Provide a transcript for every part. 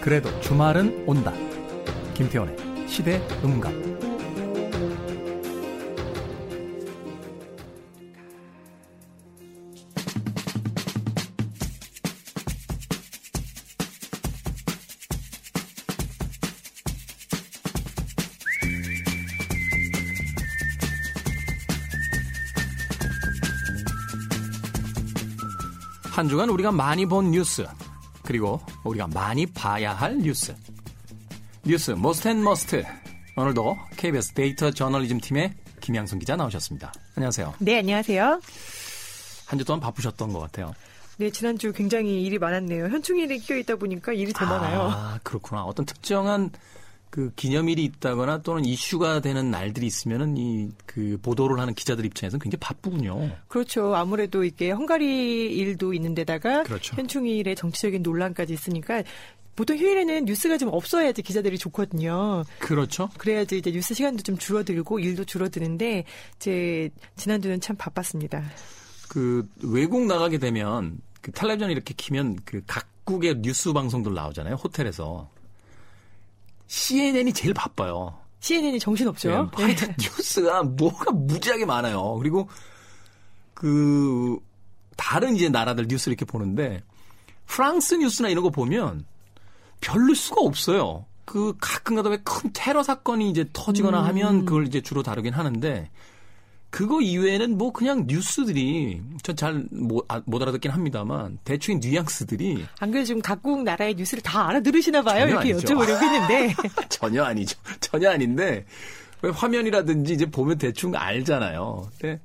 그래도 주말은 온다. 김태원의 시대 음감. 한 주간 우리가 많이 본 뉴스 그리고 우리가 많이 봐야 할 뉴스 뉴스 Most and Must 오늘도 KBS 데이터 저널리즘 팀의 김양순 기자 나오셨습니다. 안녕하세요. 네, 안녕하세요. 한 주 동안 바쁘셨던 것 같아요. 네, 지난주 굉장히 일이 많았네요. 현충일이 끼어 있다 보니까 일이 더 많아요. 아, 그렇구나. 어떤 특정한 그 기념일이 있다거나 또는 이슈가 되는 날들이 있으면은 이 그 보도를 하는 기자들 입장에서는 굉장히 바쁘군요. 그렇죠. 아무래도 이게 헝가리 일도 있는데다가 그렇죠. 현충일에 정치적인 논란까지 있으니까 보통 휴일에는 뉴스가 좀 없어야지 기자들이 좋거든요. 그렇죠. 그래야지 이제 뉴스 시간도 좀 줄어들고 일도 줄어드는데 이제 지난주는 참 바빴습니다. 그 외국 나가게 되면 그 텔레비전 이렇게 키면 그 각국의 뉴스 방송들 나오잖아요. 호텔에서. CNN이 제일 바빠요. CNN이 정신없죠. 네, 하여튼 뉴스가 뭐가 무지하게 많아요. 그리고 그 다른 이제 나라들 뉴스 이렇게 보는데 프랑스 뉴스나 이런 거 보면 별로 수가 없어요. 그 가끔가다 왜 큰 테러 사건이 이제 터지거나 음. 하면 그걸 이제 주로 다루긴 하는데 그거 이외에는 뭐 그냥 뉴스들이 전잘못 알아듣긴 합니다만 대충 뉘앙스들이 안 그래도 지금 각국 나라의 뉴스를 다 알아들으시나 봐요. 이렇게 아니죠. 여쭤보려고 했는데. 전혀 아니죠. 전혀 아닌데 왜 화면이라든지 이제 보면 대충 알잖아요. 근데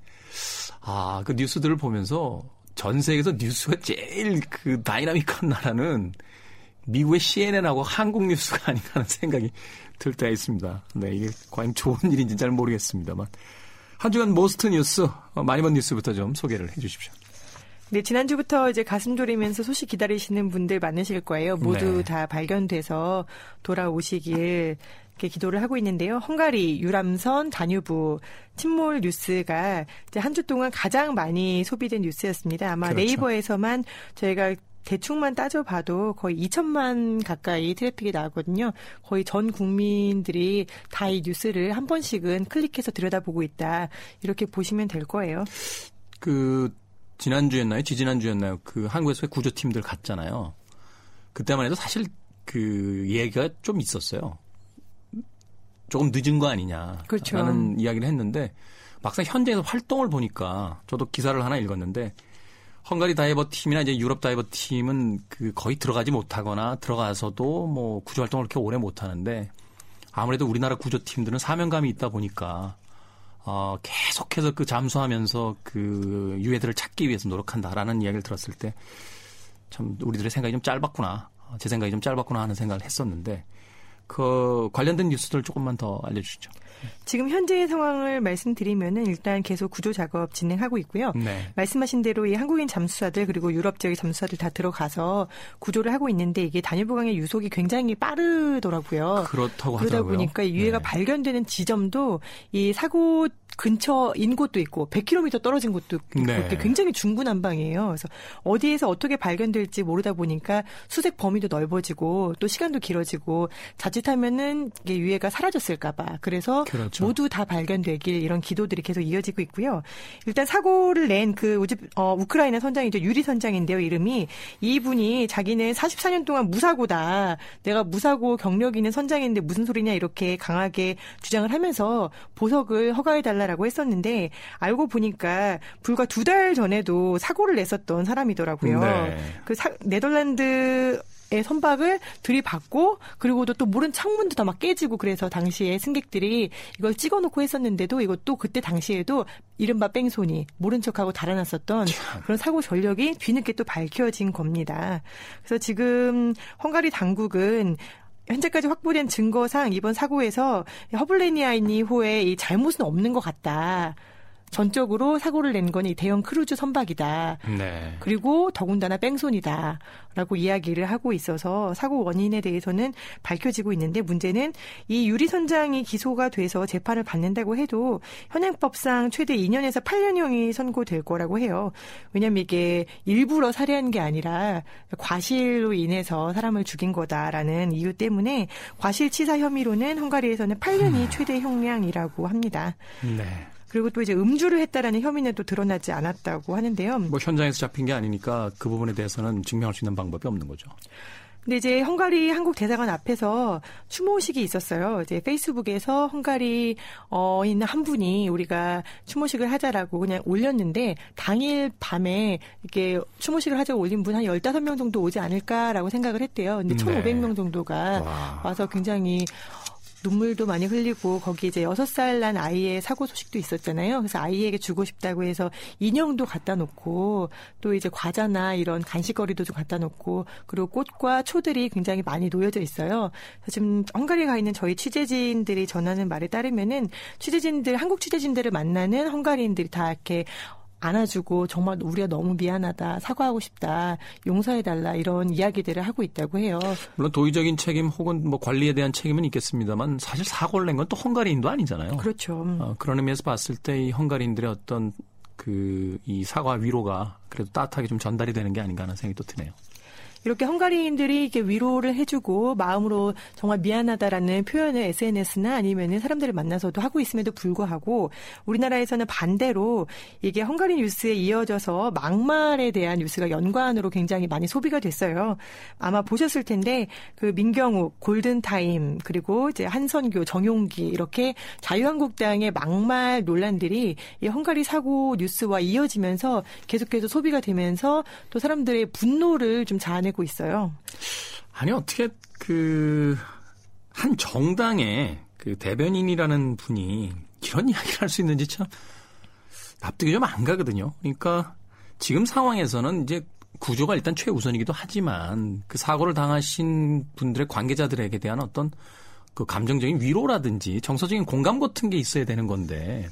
아, 그 뉴스들을 보면서 전 세계에서 뉴스가 제일 그 다이나믹한 나라는 미국의 CNN하고 한국 뉴스가 아닌가 하는 생각이 들 때가 있습니다. 네, 이게 과연 좋은 일인지 잘 모르겠습니다만. 한 주간 Most 뉴스, 어, 많이 본 뉴스부터 좀 소개를 해 주십시오. 네, 지난주부터 이제 가슴 졸이면서 소식 기다리시는 분들 많으실 거예요. 모두 네. 다 발견돼서 돌아오시길 이렇게 기도를 하고 있는데요. 헝가리 유람선 다뉴브 침몰 뉴스가 이제 한 주 동안 가장 많이 소비된 뉴스였습니다. 아마 그렇죠. 네이버에서만 저희가 대충만 따져봐도 거의 2천만 가까이 트래픽이 나거든요. 거의 전 국민들이 다 이 뉴스를 한 번씩은 클릭해서 들여다보고 있다. 이렇게 보시면 될 거예요. 그 지난주였나요? 지지난주였나요? 그 한국에서 구조팀들 갔잖아요. 그때만 해도 사실 그 얘기가 좀 있었어요. 조금 늦은 거 아니냐. 그렇죠. 라는 이야기를 했는데 막상 현장에서 활동을 보니까 저도 기사를 하나 읽었는데 헝가리 다이버 팀이나 이제 유럽 다이버 팀은 그 거의 들어가지 못하거나 들어가서도 뭐 구조 활동을 그렇게 오래 못 하는데 아무래도 우리나라 구조 팀들은 사명감이 있다 보니까 어, 계속해서 그 잠수하면서 그 유해들을 찾기 위해서 노력한다라는 이야기를 들었을 때 참 우리들의 생각이 좀 짧았구나. 어, 제 생각이 좀 짧았구나 하는 생각을 했었는데 그 관련된 뉴스들 조금만 더 알려주시죠. 지금 현재의 상황을 말씀드리면은 일단 계속 구조 작업 진행하고 있고요. 네. 말씀하신 대로 이 한국인 잠수사들 그리고 유럽 지역의 잠수사들 다 들어가서 구조를 하고 있는데 이게 다뉴브강의 유속이 굉장히 빠르더라고요. 그렇다고 그러다 하더라고요. 보니까 이 유해가 네. 발견되는 지점도 이 사고 근처인 곳도 있고 100km 떨어진 곳도 있고 네. 굉장히 중구난방이에요. 그래서 어디에서 어떻게 발견될지 모르다 보니까 수색 범위도 넓어지고 또 시간도 길어지고 자칫하면은 이게 유해가 사라졌을까봐 그래서 그렇죠. 모두 다 발견되길 이런 기도들이 계속 이어지고 있고요. 일단 사고를 낸그 어, 우크라이나 선장이죠 유리 선장인데요. 이름이 이분이 자기는 44년 동안 무사고다. 내가 무사고 경력 있는 선장인데 무슨 소리냐 이렇게 강하게 주장을 하면서 보석을 허가해 달라 라고 했었는데 알고 보니까 불과 두 달 전에도 사고를 냈었던 사람이더라고요. 네. 그 사- 네덜란드 의 선박을 들이받고 그리고도 또 모른 창문도 다 막 깨지고 그래서 당시에 승객들이 이걸 찍어놓고 했었는데도 이것도 그때 당시에도 이른바 뺑소니 모른 척하고 달아났었던 그런 사고 전력이 뒤늦게 또 밝혀진 겁니다. 그래서 지금 헝가리 당국은 현재까지 확보된 증거상 이번 사고에서 허블레아니호의 이 잘못은 없는 것 같다. 전적으로 사고를 낸 건 이 대형 크루즈 선박이다. 네. 그리고 더군다나 뺑소니다. 라고 이야기를 하고 있어서 사고 원인에 대해서는 밝혀지고 있는데 문제는 이 유리 선장이 기소가 돼서 재판을 받는다고 해도 현행법상 최대 2년에서 8년형이 선고될 거라고 해요. 왜냐하면 이게 일부러 살해한 게 아니라 과실로 인해서 사람을 죽인 거다라는 이유 때문에 과실치사 혐의로는 헝가리에서는 8년이 최대 형량이라고 합니다. 네. 그리고 또 이제 음주를 했다라는 혐의는 또 드러나지 않았다고 하는데요. 뭐 현장에서 잡힌 게 아니니까 그 부분에 대해서는 증명할 수 있는 방법이 없는 거죠. 근데 이제 헝가리 한국 대사관 앞에서 추모식이 있었어요. 이제 페이스북에서 헝가리 어인 한 분이 우리가 추모식을 하자라고 그냥 올렸는데 당일 밤에 이렇게 추모식을 하자고 올린 분 한 15명 정도 오지 않을까라고 생각을 했대요. 근데 네. 1,500명 정도가 와. 와서 굉장히 눈물도 많이 흘리고 거기 이제 여섯 살 난 아이의 사고 소식도 있었잖아요. 그래서 아이에게 주고 싶다고 해서 인형도 갖다 놓고 또 이제 과자나 이런 간식거리도 좀 갖다 놓고 그리고 꽃과 초들이 굉장히 많이 놓여져 있어요. 지금 헝가리에 가 있는 저희 취재진들이 전하는 말에 따르면은 취재진들 한국 취재진들을 만나는 헝가리인들이 다 이렇게 안아주고 정말 우리가 너무 미안하다 사과하고 싶다 용서해달라 이런 이야기들을 하고 있다고 해요. 물론 도의적인 책임 혹은 뭐 관리에 대한 책임은 있겠습니다만 사실 사고를 낸 건 또 헝가리인도 아니잖아요. 그렇죠. 어, 그런 의미에서 봤을 때 이 헝가리인들의 어떤 그 이 사과 위로가 그래도 따뜻하게 좀 전달이 되는 게 아닌가 하는 생각이 또 드네요. 이렇게 헝가리인들이 이렇게 위로를 해주고 마음으로 정말 미안하다라는 표현을 SNS나 아니면은 사람들을 만나서도 하고 있음에도 불구하고 우리나라에서는 반대로 이게 헝가리 뉴스에 이어져서 막말에 대한 뉴스가 연관으로 굉장히 많이 소비가 됐어요. 아마 보셨을 텐데 그 민경욱, 골든타임 그리고 이제 한선교, 정용기 이렇게 자유한국당의 막말 논란들이 이 헝가리 사고 뉴스와 이어지면서 계속해서 소비가 되면서 또 사람들의 분노를 좀 자아 내고 있어요. 아니 어떻게 그 한 정당의 그 대변인이라는 분이 이런 이야기를 할 수 있는지 참 납득이 좀 안 가거든요. 그러니까 지금 상황에서는 이제 구조가 일단 최우선이기도 하지만 그 사고를 당하신 분들의 관계자들에게 대한 어떤 그 감정적인 위로라든지 정서적인 공감 같은 게 있어야 되는 건데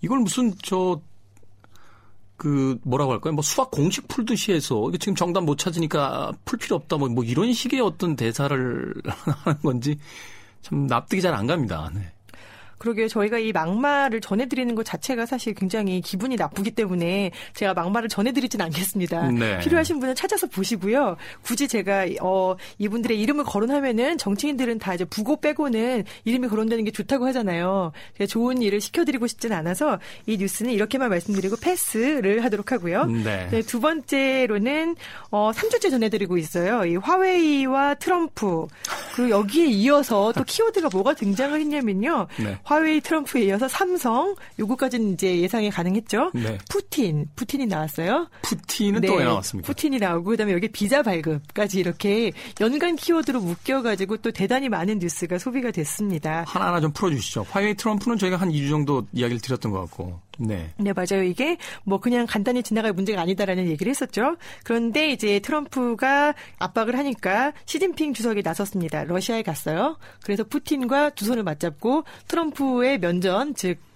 이걸 무슨 저 그 뭐라고 할까요? 뭐 수학 공식 풀듯이 해서 이게 지금 정답 못 찾으니까 풀 필요 없다 뭐, 뭐 이런 식의 어떤 대사를 하는 건지 참 납득이 잘 안 갑니다. 네. 그러게요. 저희가 이 막말을 전해드리는 것 자체가 사실 굉장히 기분이 나쁘기 때문에 제가 막말을 전해드리진 않겠습니다. 네. 필요하신 분은 찾아서 보시고요. 굳이 제가 어 이분들의 이름을 거론하면은 정치인들은 다 이제 부고 빼고는 이름이 거론되는 게 좋다고 하잖아요. 제가 좋은 일을 시켜드리고 싶지는 않아서 이 뉴스는 이렇게만 말씀드리고 패스를 하도록 하고요. 네. 네, 두 번째로는 어 3주째 전해드리고 있어요. 이 화웨이와 트럼프 그리고 여기에 이어서 또 키워드가 뭐가 등장을 했냐면요. 네. 화웨이 트럼프에 이어서 삼성 요거까지는 이제 예상이 가능했죠. 네. 푸틴 푸틴이 나왔어요. 푸틴은 또왜 나왔습니까? 네, 푸틴이 나오고 그다음에 여기 비자 발급까지 이렇게 연간 키워드로 묶여가지고 또 대단히 많은 뉴스가 소비가 됐습니다. 하나하나 좀 풀어주시죠. 화웨이 트럼프는 저희가 한 2주 정도 이야기를 드렸던 것 같고. 네. 네, 맞아요. 이게 뭐 그냥 간단히 지나갈 문제가 아니다라는 얘기를 했었죠. 그런데 이제 트럼프가 압박을 하니까 시진핑 주석이 나섰습니다. 러시아에 갔어요. 그래서 푸틴과 두 손을 맞잡고 트럼프의 면전, 즉, 그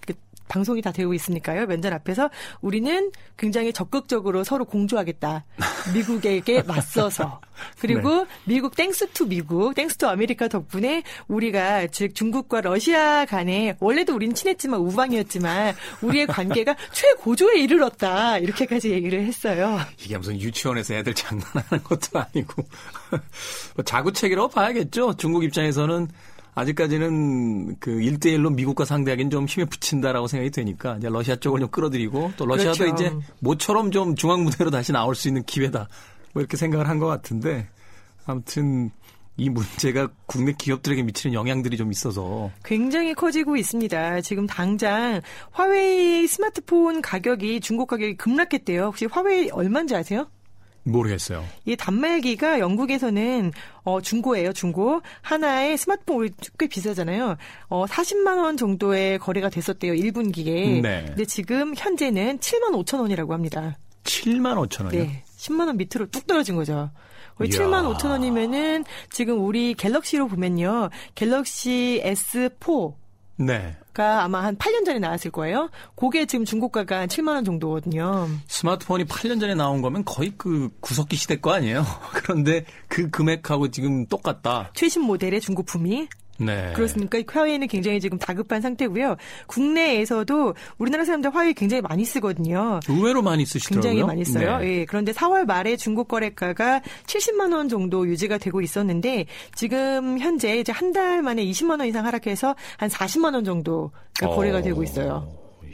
방송이 다 되고 있으니까요. 면전 앞에서 우리는 굉장히 적극적으로 서로 공조하겠다. 미국에게 맞서서. 그리고 네. 미국 Thanks to 미국, Thanks to America 덕분에 우리가 즉 중국과 러시아 간에 원래도 우리는 친했지만 우방이었지만 우리의 관계가 최고조에 이르렀다. 이렇게까지 얘기를 했어요. 이게 무슨 유치원에서 애들 장난하는 것도 아니고 뭐 자구책이라고 봐야겠죠. 중국 입장에서는 아직까지는 그 1대1로 미국과 상대하기는 좀 힘에 붙인다라고 생각이 되니까 이제 러시아 쪽을 좀 끌어들이고 또 러시아도 그렇죠. 이제 모처럼 좀 중앙 무대로 다시 나올 수 있는 기회다. 뭐 이렇게 생각을 한 것 같은데 아무튼 이 문제가 국내 기업들에게 미치는 영향들이 좀 있어서 굉장히 커지고 있습니다. 지금 당장 화웨이 스마트폰 가격이 중국 가격이 급락했대요. 혹시 화웨이 얼마인지 아세요? 모르겠어요. 이 단말기가 영국에서는 어 중고예요, 중고. 하나에 스마트폰 꽤 비싸잖아요. 어 40만 원 정도의 거래가 됐었대요, 1분기에. 네. 근데 지금 현재는 7만 5천 원이라고 합니다. 7만 5천 원이요? 네. 10만 원 밑으로 뚝 떨어진 거죠. 거의 이야. 7만 5천 원이면은 지금 우리 갤럭시로 보면요. 갤럭시 S4 네. 가 아마 한 8년 전에 나왔을 거예요. 그게 지금 중고가가 한 7만 원 정도거든요. 스마트폰이 8년 전에 나온 거면 거의 그 구석기 시대 거 아니에요? 그런데 그 금액하고 지금 똑같다. 최신 모델의 중고품이 네. 그렇습니까? 화웨이는 굉장히 지금 다급한 상태고요. 국내에서도 우리나라 사람들 화웨이 굉장히 많이 쓰거든요. 의외로 많이 쓰시더라고요. 굉장히 많이 써요. 네. 예. 그런데 4월 말에 중국 거래가가 70만 원 정도 유지가 되고 있었는데 지금 현재 이제 한 달 만에 20만 원 이상 하락해서 한 40만 원 정도 거래가 어, 되고 있어요.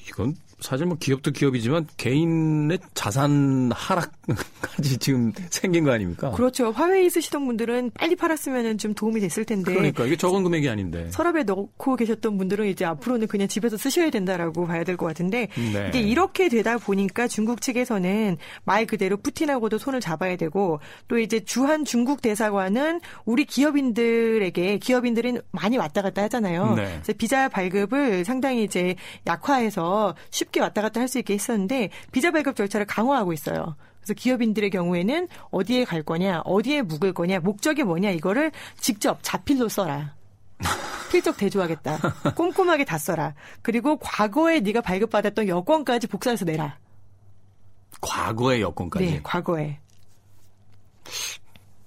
이건 사실 뭐 기업도 기업이지만 개인의 자산 하락까지 지금 생긴 거 아닙니까? 그렇죠. 화웨이 쓰시던 분들은 빨리 팔았으면 좀 도움이 됐을 텐데. 그러니까 이게 적은 금액이 아닌데. 서랍에 넣고 계셨던 분들은 이제 앞으로는 그냥 집에서 쓰셔야 된다라고 봐야 될 것 같은데 네. 이게 이렇게 되다 보니까 중국 측에서는 말 그대로 푸틴하고도 손을 잡아야 되고 또 이제 주한 중국 대사관은 우리 기업인들에게 기업인들은 많이 왔다 갔다 하잖아요. 네. 그래서 비자 발급을 상당히 이제 약화해서 쉽게 왔다 갔다 할 수 있게 했었는데 비자 발급 절차를 강화하고 있어요. 그래서 기업인들의 경우에는 어디에 갈 거냐, 어디에 묵을 거냐, 목적이 뭐냐 이거를 직접 자필로 써라. 필적 대조하겠다. 꼼꼼하게 다 써라. 그리고 과거에 네가 발급받았던 여권까지 복사해서 내라. 과거의 여건까지. 네, 과거에.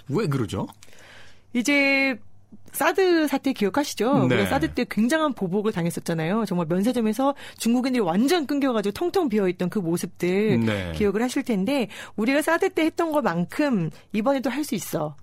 왜 그러죠? 이제 사드 사태 기억하시죠? 네. 우리가 사드 때 굉장한 보복을 당했었잖아요. 정말 면세점에서 중국인들이 완전 끊겨가지고 텅텅 비어있던 그 모습들 네. 기억을 하실 텐데 우리가 사드 때 했던 것만큼 이번에도 할 수 있어.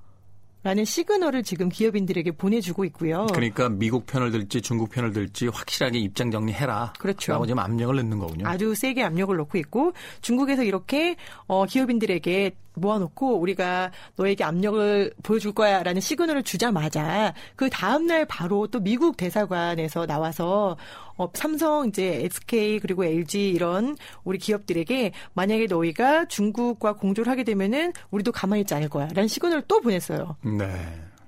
라는 시그널을 지금 기업인들에게 보내주고 있고요. 그러니까 미국 편을 들지 중국 편을 들지 확실하게 입장 정리해라. 그렇죠. 라고 지금 압력을 넣는 거군요. 아주 세게 압력을 넣고 있고 중국에서 이렇게 어, 기업인들에게 모아놓고 우리가 너에게 압력을 보여줄 거야라는 시그널을 주자마자 그 다음 날 바로 또 미국 대사관에서 나와서 어, 삼성 이제 SK 그리고 LG 이런 우리 기업들에게 만약에 너희가 중국과 공조를 하게 되면은 우리도 가만히 있지 않을 거야라는 시그널을 또 보냈어요. 네.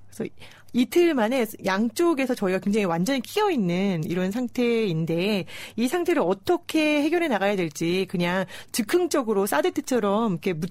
그래서 이틀 만에 양쪽에서 저희가 굉장히 완전히 끼어 있는 이런 상태인데 이 상태를 어떻게 해결해 나가야 될지 그냥 즉흥적으로 사드트처럼 이렇게 무-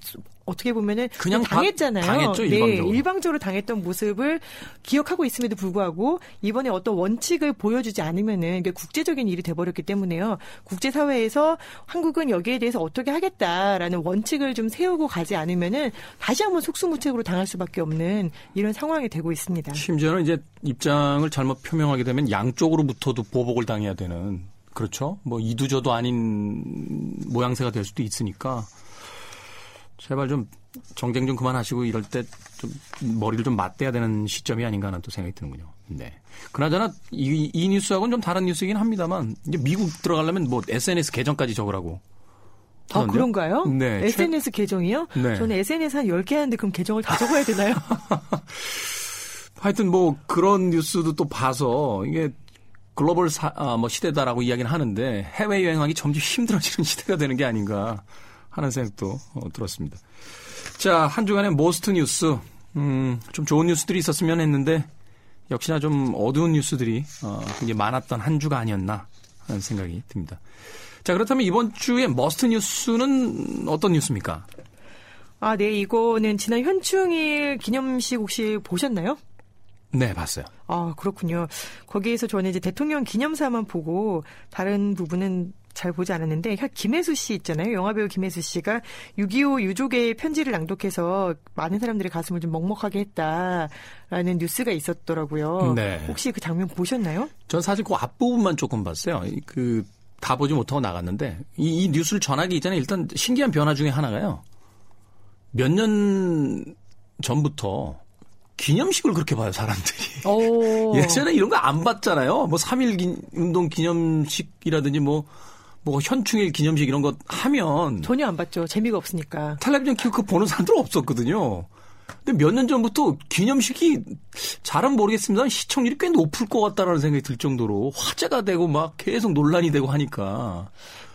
어떻게 보면은 그냥 다- 당했잖아요. 당했죠, 네, 일방적으로. 일방적으로 당했던 모습을 기억하고 있음에도 불구하고 이번에 어떤 원칙을 보여주지 않으면은 이게 국제적인 일이 돼버렸기 때문에요. 국제 사회에서 한국은 여기에 대해서 어떻게 하겠다라는 원칙을 좀 세우고 가지 않으면은 다시 한번 속수무책으로 당할 수밖에 없는 이런 상황이 되고 있습니다. 심지어는 이제 입장을 잘못 표명하게 되면 양쪽으로부터도 보복을 당해야 되는 그렇죠. 뭐 이두저도 아닌 모양새가 될 수도 있으니까 제발 좀 정쟁 좀 그만하시고 이럴 때 좀 머리를 좀 맞대야 되는 시점이 아닌가 하는 또 생각이 드는군요. 네. 그나저나 이, 이 뉴스하고는 좀 다른 뉴스이긴 합니다만 이제 미국 들어가려면 뭐 SNS 계정까지 적으라고. 아? 그런가요? 네. SNS 계정이요? 네. 저는 SNS 한 10개 하는데 그럼 계정을 다 적어야 되나요? 하여튼 뭐 그런 뉴스도 또 봐서 이게 글로벌 사, 아, 뭐 시대다라고 이야기는 하는데 해외 여행하기 점점 힘들어지는 시대가 되는 게 아닌가 하는 생각도 어, 들었습니다. 자, 한 주간의 Most 뉴스. 음, 좀 좋은 뉴스들이 있었으면 했는데 역시나 좀 어두운 뉴스들이 어, 굉장히 많았던 한 주가 아니었나 하는 생각이 듭니다. 자, 그렇다면 이번 주에 Must 뉴스는 어떤 뉴스입니까? 아, 네, 이거는 지난 현충일 기념식 혹시 보셨나요? 네, 봤어요. 아, 그렇군요. 거기에서 저는 이제 대통령 기념사만 보고 다른 부분은 잘 보지 않았는데 김혜수 씨 있잖아요. 영화배우 김혜수 씨가 6.25 유족의 편지를 낭독해서 많은 사람들의 가슴을 좀 먹먹하게 했다라는 뉴스가 있었더라고요. 네. 혹시 그 장면 보셨나요? 전 사실 그 앞부분만 조금 봤어요. 그, 다 보지 못하고 나갔는데, 이, 이 뉴스를 전하기 이전에 일단 신기한 변화 중에 하나가요. 몇 년 전부터 기념식을 그렇게 봐요, 사람들이. 오. 예전에 이런 거 안 봤잖아요. 뭐3.1 운동 기념식이라든지 뭐, 뭐 현충일 기념식 이런 거 하면 전혀 안 봤죠. 재미가 없으니까. 텔레비전 키고 그 보는 사람들 없었거든요. 근데 몇 년 전부터 기념식이 잘은 모르겠습니다. 시청률이 꽤 높을 것 같다라는 생각이 들 정도로 화제가 되고 막 계속 논란이 되고 하니까.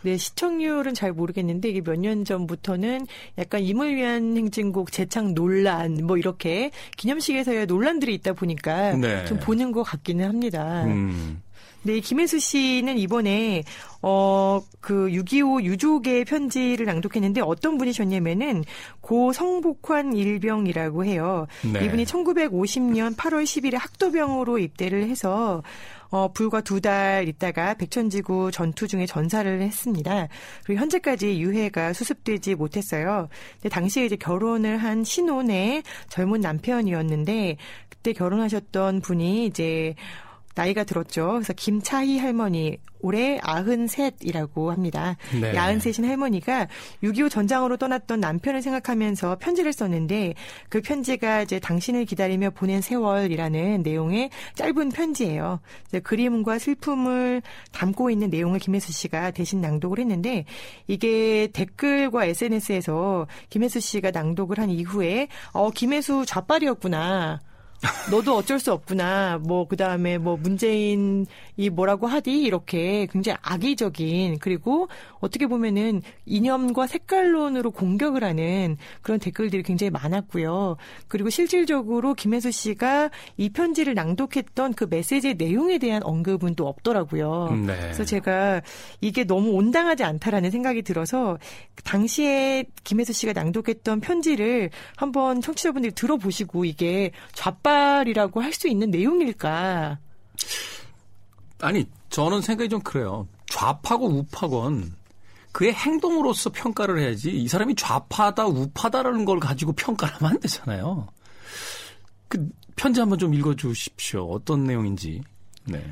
네, 시청률은 잘 모르겠는데 이게 몇 년 전부터는 약간 임을 위한 행진곡 재창 논란 뭐 이렇게 기념식에서의 논란들이 있다 보니까 네. 좀 보는 것 같기는 합니다. 음. 네, 김혜수 씨는 이번에 어, 그 6.25 유족의 편지를 낭독했는데 어떤 분이셨냐면은 고 성복환 일병이라고 해요. 네. 이분이 1950년 8월 10일에 학도병으로 입대를 해서 어, 불과 두 달 있다가 백천지구 전투 중에 전사를 했습니다. 그리고 현재까지 유해가 수습되지 못했어요. 근데 당시에 이제 결혼을 한 신혼의 젊은 남편이었는데 그때 결혼하셨던 분이 이제 나이가 들었죠. 그래서 김차희 할머니 올해 93이라고 합니다. 네. 93인 할머니가 6.25 전장으로 떠났던 남편을 생각하면서 편지를 썼는데 그 편지가 이제 당신을 기다리며 보낸 세월이라는 내용의 짧은 편지예요. 그림과 슬픔을 담고 있는 내용을 김혜수 씨가 대신 낭독을 했는데 이게 댓글과 SNS에서 김혜수 씨가 낭독을 한 이후에 어 김혜수 좌빨이었구나. 너도 어쩔 수 없구나. 뭐 그 다음에 뭐 문재인이 뭐라고 하디 이렇게 굉장히 악의적인 그리고 어떻게 보면은 이념과 색깔론으로 공격을 하는 그런 댓글들이 굉장히 많았고요. 그리고 실질적으로 김혜수 씨가 이 편지를 낭독했던 그 메시지의 내용에 대한 언급은 또 없더라고요. 네. 그래서 제가 이게 너무 온당하지 않다라는 생각이 들어서 당시에 김혜수 씨가 낭독했던 편지를 한번 청취자분들이 들어보시고 이게 좌빨 역할이라고 할 수 있는 내용일까? 아니, 저는 생각이 좀 그래요. 좌파고 우파건 그의 행동으로서 평가를 해야지 이 사람이 좌파다 우파다라는 걸 가지고 평가를 하면 안 되잖아요. 그 편지 한번 좀 읽어주십시오. 어떤 내용인지. 네.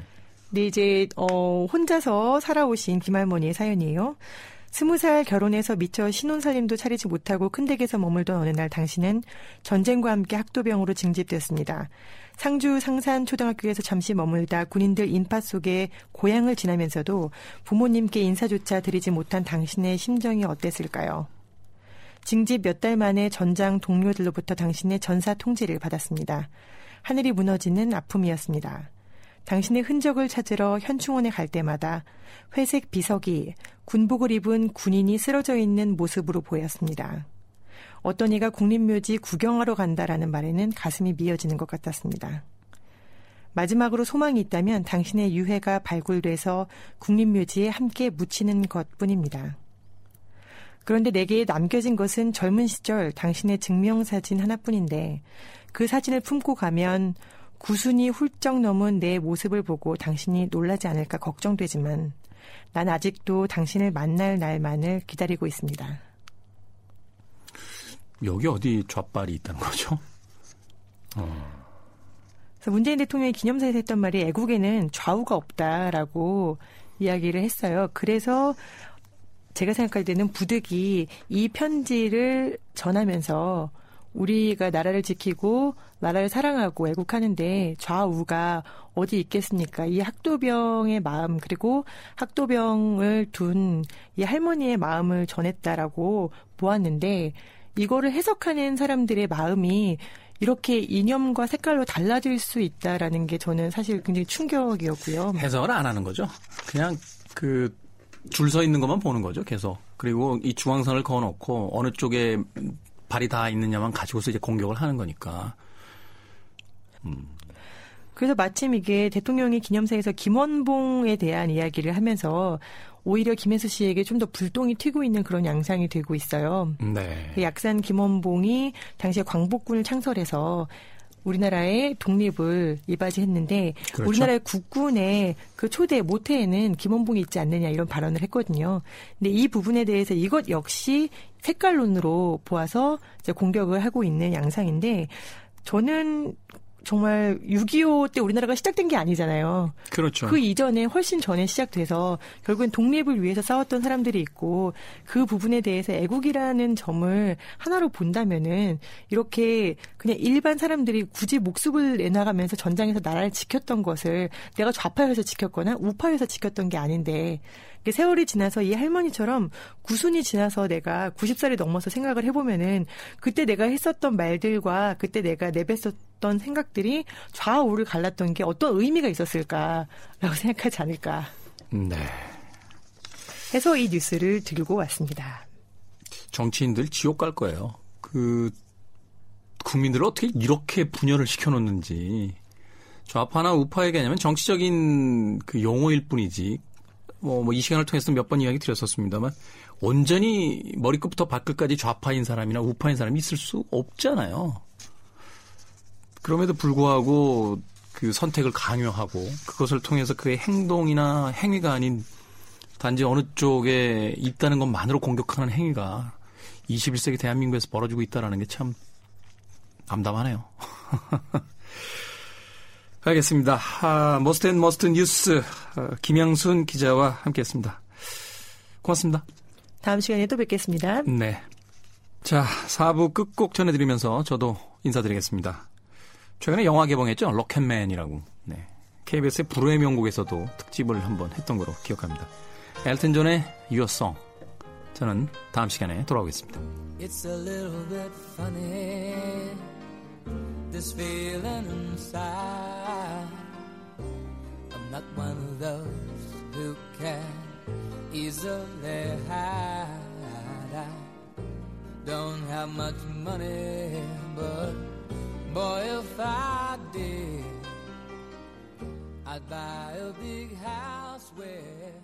네, 이제 어 혼자서 살아오신 김할머니의 사연이에요. 스무 살 결혼해서 미처 신혼살림도 차리지 못하고 큰 댁에서 머물던 어느 날 당신은 전쟁과 함께 학도병으로 징집되었습니다. 상주 상산 초등학교에서 잠시 머물다 군인들 인파 속에 고향을 지나면서도 부모님께 인사조차 드리지 못한 당신의 심정이 어땠을까요? 징집 몇 달 만에 전장 동료들로부터 당신의 전사 통지를 받았습니다. 하늘이 무너지는 아픔이었습니다. 당신의 흔적을 찾으러 현충원에 갈 때마다 회색 비석이 군복을 입은 군인이 쓰러져 있는 모습으로 보였습니다. 어떤 이가 국립묘지 구경하러 간다라는 말에는 가슴이 미어지는 것 같았습니다. 마지막으로 소망이 있다면 당신의 유해가 발굴돼서 국립묘지에 함께 묻히는 것 뿐입니다. 그런데 내게 남겨진 것은 젊은 시절 당신의 증명사진 하나뿐인데 그 사진을 품고 가면 구순이 훌쩍 넘은 내 모습을 보고 당신이 놀라지 않을까 걱정되지만 난 아직도 당신을 만날 날만을 기다리고 있습니다. 여기 어디 좌빨이 있다는 거죠? 어. 그래서 문재인 대통령이 기념사에서 했던 말이 애국에는 좌우가 없다라고 이야기를 했어요. 그래서 제가 생각할 때는 부득이 이 편지를 전하면서 우리가 나라를 지키고 나라를 사랑하고 애국하는데 좌우가 어디 있겠습니까? 이 학도병의 마음 그리고 학도병을 둔 이 할머니의 마음을 전했다라고 보았는데 이거를 해석하는 사람들의 마음이 이렇게 이념과 색깔로 달라질 수 있다라는 게 저는 사실 굉장히 충격이었고요. 해석을 안 하는 거죠. 그냥 그 줄 서 있는 것만 보는 거죠, 계속. 그리고 이 중앙선을 그어놓고 어느 쪽에 발이 다 있느냐만 가지고서 이제 공격을 하는 거니까. 음. 그래서 마침 이게 대통령이 기념사에서 김원봉에 대한 이야기를 하면서 오히려 김혜수 씨에게 좀 더 불똥이 튀고 있는 그런 양상이 되고 있어요. 네. 그 약산 김원봉이 당시에 광복군을 창설해서 우리나라의 독립을 이바지했는데 그렇죠. 우리나라의 국군의 그 초대 모태에는 김원봉이 있지 않느냐 이런 발언을 했거든요. 근데 이 부분에 대해서 이것 역시 색깔론으로 보아서 이제 공격을 하고 있는 양상인데 저는 정말 6.25 때 우리나라가 시작된 게 아니잖아요. 그렇죠. 그 이전에 훨씬 전에 시작돼서 결국엔 독립을 위해서 싸웠던 사람들이 있고 그 부분에 대해서 애국이라는 점을 하나로 본다면은 이렇게 그냥 일반 사람들이 굳이 목숨을 내나가면서 전장에서 나라를 지켰던 것을 내가 좌파에서 지켰거나 우파에서 지켰던 게 아닌데 세월이 지나서 이 할머니처럼 구순이 지나서 내가 90살이 넘어서 생각을 해보면은 그때 내가 했었던 말들과 그때 내가 내뱉었던 생각들이 좌우를 갈랐던 게 어떤 의미가 있었을까라고 생각하지 않을까. 네. 해서 이 뉴스를 들고 왔습니다. 정치인들 지옥 갈 거예요. 그 국민들을 어떻게 이렇게 분열을 시켜놓는지 좌파나 우파의 개념은 정치적인 그 용어일 뿐이지 뭐, 뭐, 이 시간을 통해서 몇 번 이야기 드렸었습니다만, 온전히 머리끝부터 발끝까지 좌파인 사람이나 우파인 사람이 있을 수 없잖아요. 그럼에도 불구하고 그 선택을 강요하고, 그것을 통해서 그의 행동이나 행위가 아닌 단지 어느 쪽에 있다는 것만으로 공격하는 행위가 21세기 대한민국에서 벌어지고 있다는 게 참 암담하네요. 알겠습니다. 아, Most and Must 뉴스 아, 김양순 기자와 함께했습니다. 고맙습니다. 다음 시간에 또 뵙겠습니다. 네. 자, 4부 끝곡 전해드리면서 저도 인사드리겠습니다. 최근에 영화 개봉했죠? Rocketman이라고. 네. KBS의 불후의 명곡에서도 특집을 한번 했던 거로 기억합니다. 엘튼 존의 Your Song. 저는 다음 시간에 돌아오겠습니다. It's a little bit funny. This feeling inside. I'm not one of those who can easily hide. I don't have much money, but boy, if I did, I'd buy a big house where